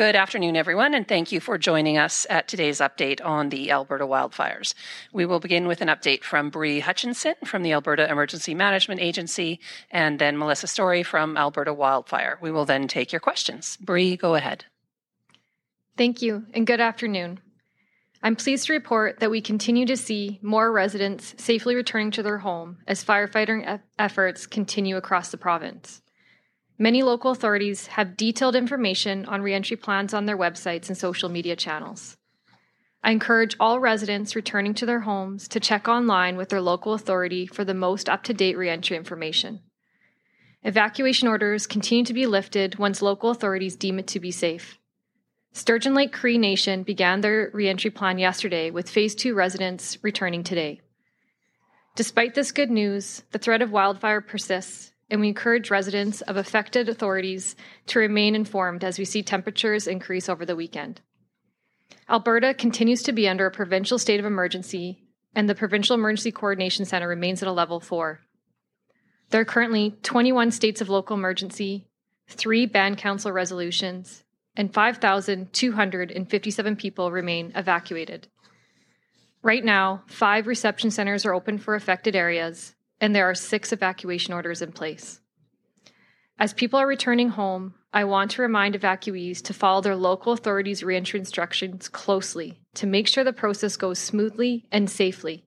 Good afternoon, everyone, and thank you for joining us at today's update on the Alberta wildfires. We will begin with an update from Bree Hutchinson from the Alberta Emergency Management Agency and then Melissa Story from Alberta Wildfire. We will then take your questions. Bree, go ahead. Thank you, and good afternoon. I'm pleased to report that we continue to see more residents safely returning to their home as firefighting efforts continue across the province. Many local authorities have detailed information on reentry plans on their websites and social media channels. I encourage all residents returning to their homes to check online with their local authority for the most up to date reentry information. Evacuation orders continue to be lifted once local authorities deem it to be safe. Sturgeon Lake Cree Nation began their reentry plan yesterday, with Phase 2 residents returning today. Despite this good news, the threat of wildfire persists and we encourage residents of affected authorities to remain informed as we see temperatures increase over the weekend. Alberta continues to be under a provincial state of emergency, and the Provincial Emergency Coordination Center remains at a level four. There are currently 21 states of local emergency, three band council resolutions, and 5,257 people remain evacuated. Right now, five reception centers are open for affected areas, and there are six evacuation orders in place. As people are returning home, I want to remind evacuees to follow their local authorities' reentry instructions closely to make sure the process goes smoothly and safely.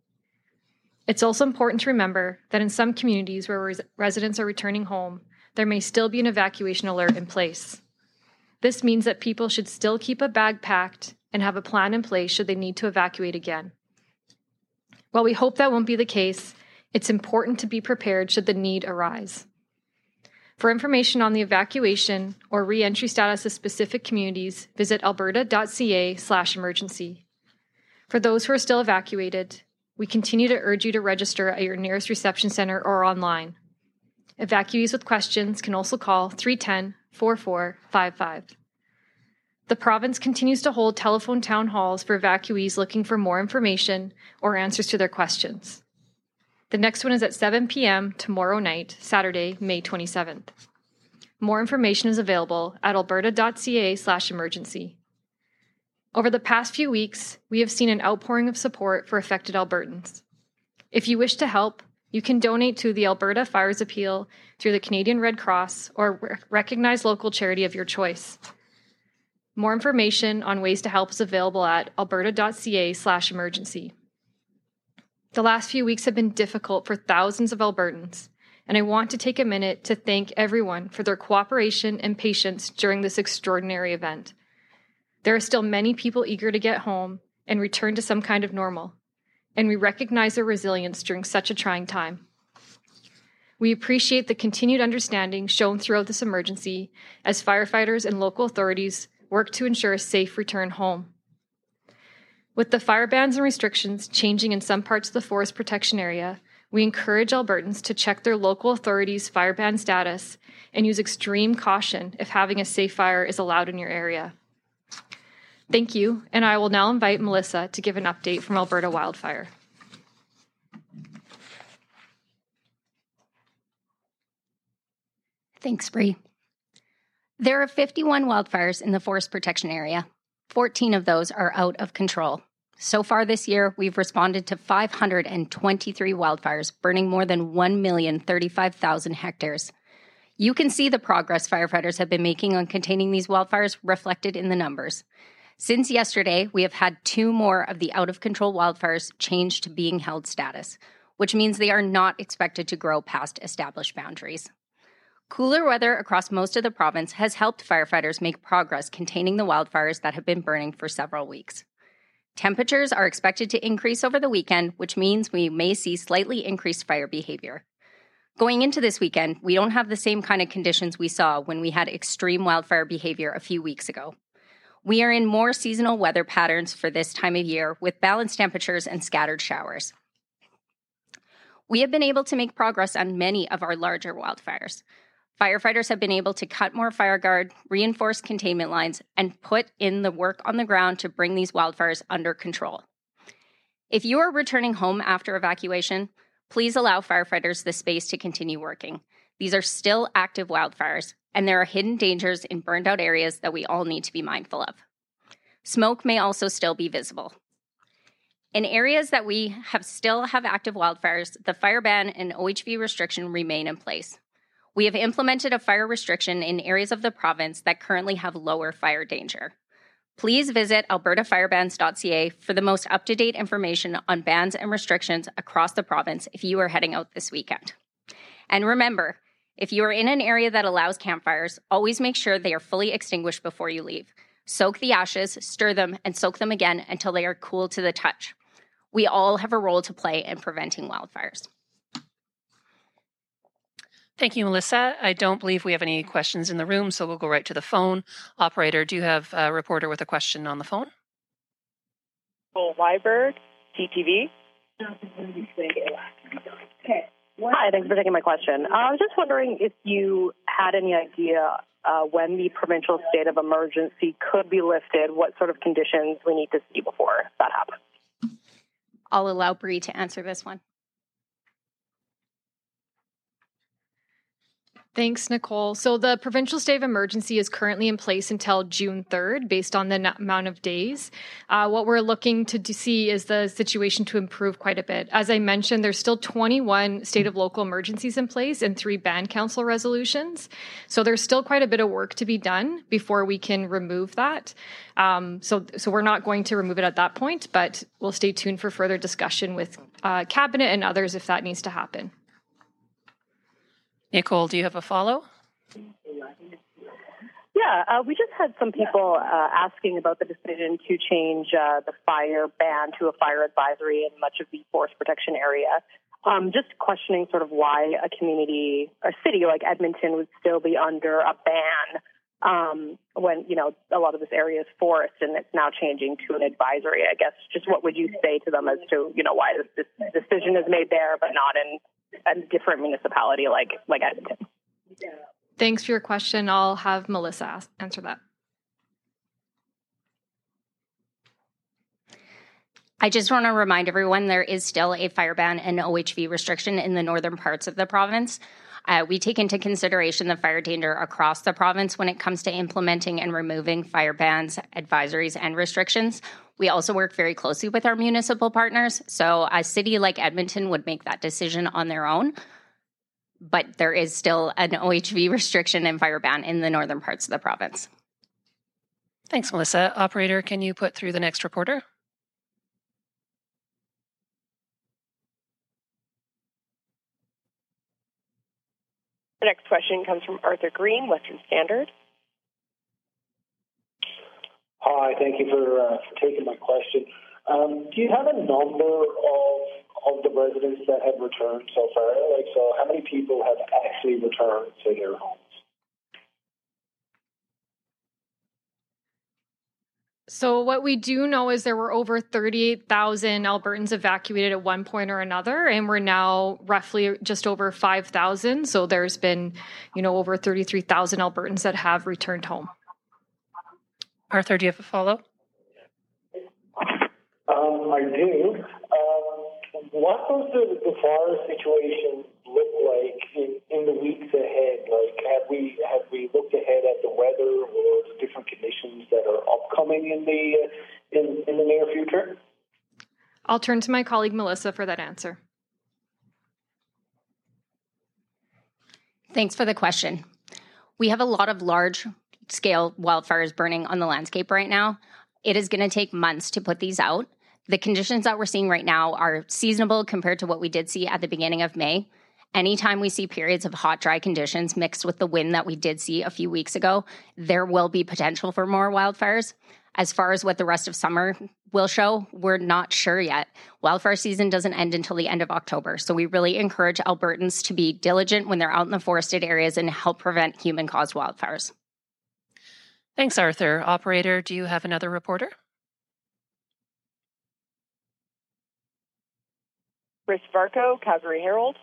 It's also important to remember that in some communities where res- residents are returning home, there may still be an evacuation alert in place. This means that people should still keep a bag packed and have a plan in place should they need to evacuate again. While we hope that won't be the case, it's important to be prepared should the need arise. For information on the evacuation or reentry status of specific communities, visit alberta.ca/emergency. For those who are still evacuated, we continue to urge you to register at your nearest reception center or online. Evacuees with questions can also call 310 4455. The province continues to hold telephone town halls for evacuees looking for more information or answers to their questions. The next one is at 7 p.m. tomorrow night, Saturday, May 27th. More information is available at alberta.ca/emergency. Over the past few weeks, we have seen an outpouring of support for affected Albertans. If you wish to help, you can donate to the Alberta Fires Appeal through the Canadian Red Cross or recognize local charity of your choice. More information on ways to help is available at alberta.ca/emergency. The last few weeks have been difficult for thousands of Albertans, and I want to take a minute to thank everyone for their cooperation and patience during this extraordinary event. There are still many people eager to get home and return to some kind of normal, and we recognize their resilience during such a trying time. We appreciate the continued understanding shown throughout this emergency as firefighters and local authorities work to ensure a safe return home. With the fire bans and restrictions changing in some parts of the forest protection area, we encourage Albertans to check their local authorities' fire ban status and use extreme caution if having a safe fire is allowed in your area. Thank you, and I will now invite Melissa to give an update from Alberta Wildfire. Thanks, Bree. There are 51 wildfires in the forest protection area, 14 of those are out of control. So far this year, we've responded to 523 wildfires, burning more than 1,035,000 hectares. You can see the progress firefighters have been making on containing these wildfires reflected in the numbers. Since yesterday, we have had two more of the out of control wildfires change to being held status, which means they are not expected to grow past established boundaries. Cooler weather across most of the province has helped firefighters make progress containing the wildfires that have been burning for several weeks. Temperatures are expected to increase over the weekend, which means we may see slightly increased fire behavior. Going into this weekend, we don't have the same kind of conditions we saw when we had extreme wildfire behavior a few weeks ago. We are in more seasonal weather patterns for this time of year with balanced temperatures and scattered showers. We have been able to make progress on many of our larger wildfires. Firefighters have been able to cut more fire guard, reinforce containment lines, and put in the work on the ground to bring these wildfires under control. If you are returning home after evacuation, please allow firefighters the space to continue working. These are still active wildfires, and there are hidden dangers in burned out areas that we all need to be mindful of. Smoke may also still be visible. In areas that we have still have active wildfires, the fire ban and OHV restriction remain in place. We have implemented a fire restriction in areas of the province that currently have lower fire danger. Please visit albertafirebans.ca for the most up to date information on bans and restrictions across the province if you are heading out this weekend. And remember, if you are in an area that allows campfires, always make sure they are fully extinguished before you leave. Soak the ashes, stir them, and soak them again until they are cool to the touch. We all have a role to play in preventing wildfires. Thank you, Melissa. I don't believe we have any questions in the room, so we'll go right to the phone. Operator, do you have a reporter with a question on the phone? Nicole Weisberg, CTV. Okay. Hi, thanks for taking my question. Uh, I was just wondering if you had any idea uh, when the provincial state of emergency could be lifted, what sort of conditions we need to see before that happens. I'll allow Bree to answer this one. Thanks, Nicole. So the provincial state of emergency is currently in place until June 3rd, based on the n- amount of days. Uh, what we're looking to see is the situation to improve quite a bit. As I mentioned, there's still 21 state of local emergencies in place and three band council resolutions. So there's still quite a bit of work to be done before we can remove that. Um, so, so we're not going to remove it at that point, but we'll stay tuned for further discussion with uh, cabinet and others if that needs to happen. Nicole, do you have a follow? Yeah, uh, we just had some people uh, asking about the decision to change uh, the fire ban to a fire advisory in much of the forest protection area. Um, just questioning sort of why a community, a city like Edmonton would still be under a ban um, when, you know, a lot of this area is forest and it's now changing to an advisory. I guess just what would you say to them as to, you know, why this, this decision is made there but not in a different municipality like like Edmonton. Thanks for your question. I'll have Melissa ask, answer that. I just want to remind everyone there is still a fire ban and OHV restriction in the northern parts of the province. Uh, we take into consideration the fire danger across the province when it comes to implementing and removing fire bans, advisories, and restrictions. We also work very closely with our municipal partners. So, a city like Edmonton would make that decision on their own. But there is still an OHV restriction and fire ban in the northern parts of the province. Thanks, Melissa. Operator, can you put through the next reporter? The next question comes from Arthur Green, Western Standard. Hi, thank you for, uh, for taking my question. Um, do you have a number of of the residents that have returned so far? Like, so how many people have actually returned to their homes? So, what we do know is there were over 38,000 Albertans evacuated at one point or another, and we're now roughly just over 5,000. So, there's been, you know, over 33,000 Albertans that have returned home. Arthur, do you have a follow? Um, I do. Um, what does the, the fire situation look like in, in the weeks ahead? Like, have we have we looked ahead at the weather or the different conditions that are upcoming in the uh, in, in the near future? I'll turn to my colleague Melissa for that answer. Thanks for the question. We have a lot of large scale wildfires burning on the landscape right now. It is going to take months to put these out. The conditions that we're seeing right now are seasonable compared to what we did see at the beginning of May. Anytime we see periods of hot, dry conditions mixed with the wind that we did see a few weeks ago, there will be potential for more wildfires. As far as what the rest of summer will show, we're not sure yet. Wildfire season doesn't end until the end of October, so we really encourage Albertans to be diligent when they're out in the forested areas and help prevent human caused wildfires. Thanks, Arthur. Operator, do you have another reporter? Chris Varcoe, Calgary Herald.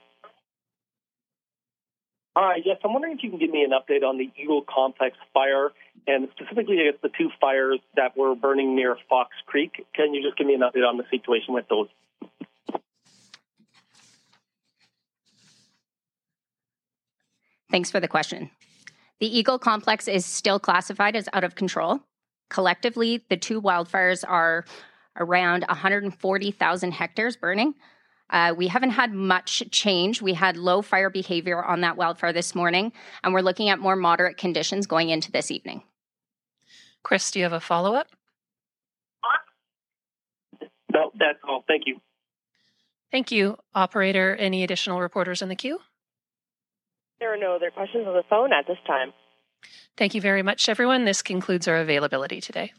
Hi, yes, I'm wondering if you can give me an update on the Eagle Complex fire and specifically I guess the two fires that were burning near Fox Creek. Can you just give me an update on the situation with those? Thanks for the question. The Eagle Complex is still classified as out of control. Collectively, the two wildfires are around 140,000 hectares burning. Uh, we haven't had much change. We had low fire behavior on that wildfire this morning, and we're looking at more moderate conditions going into this evening. Chris, do you have a follow up? No, that's all. Thank you. Thank you. Operator, any additional reporters in the queue? There are no other questions on the phone at this time. Thank you very much, everyone. This concludes our availability today.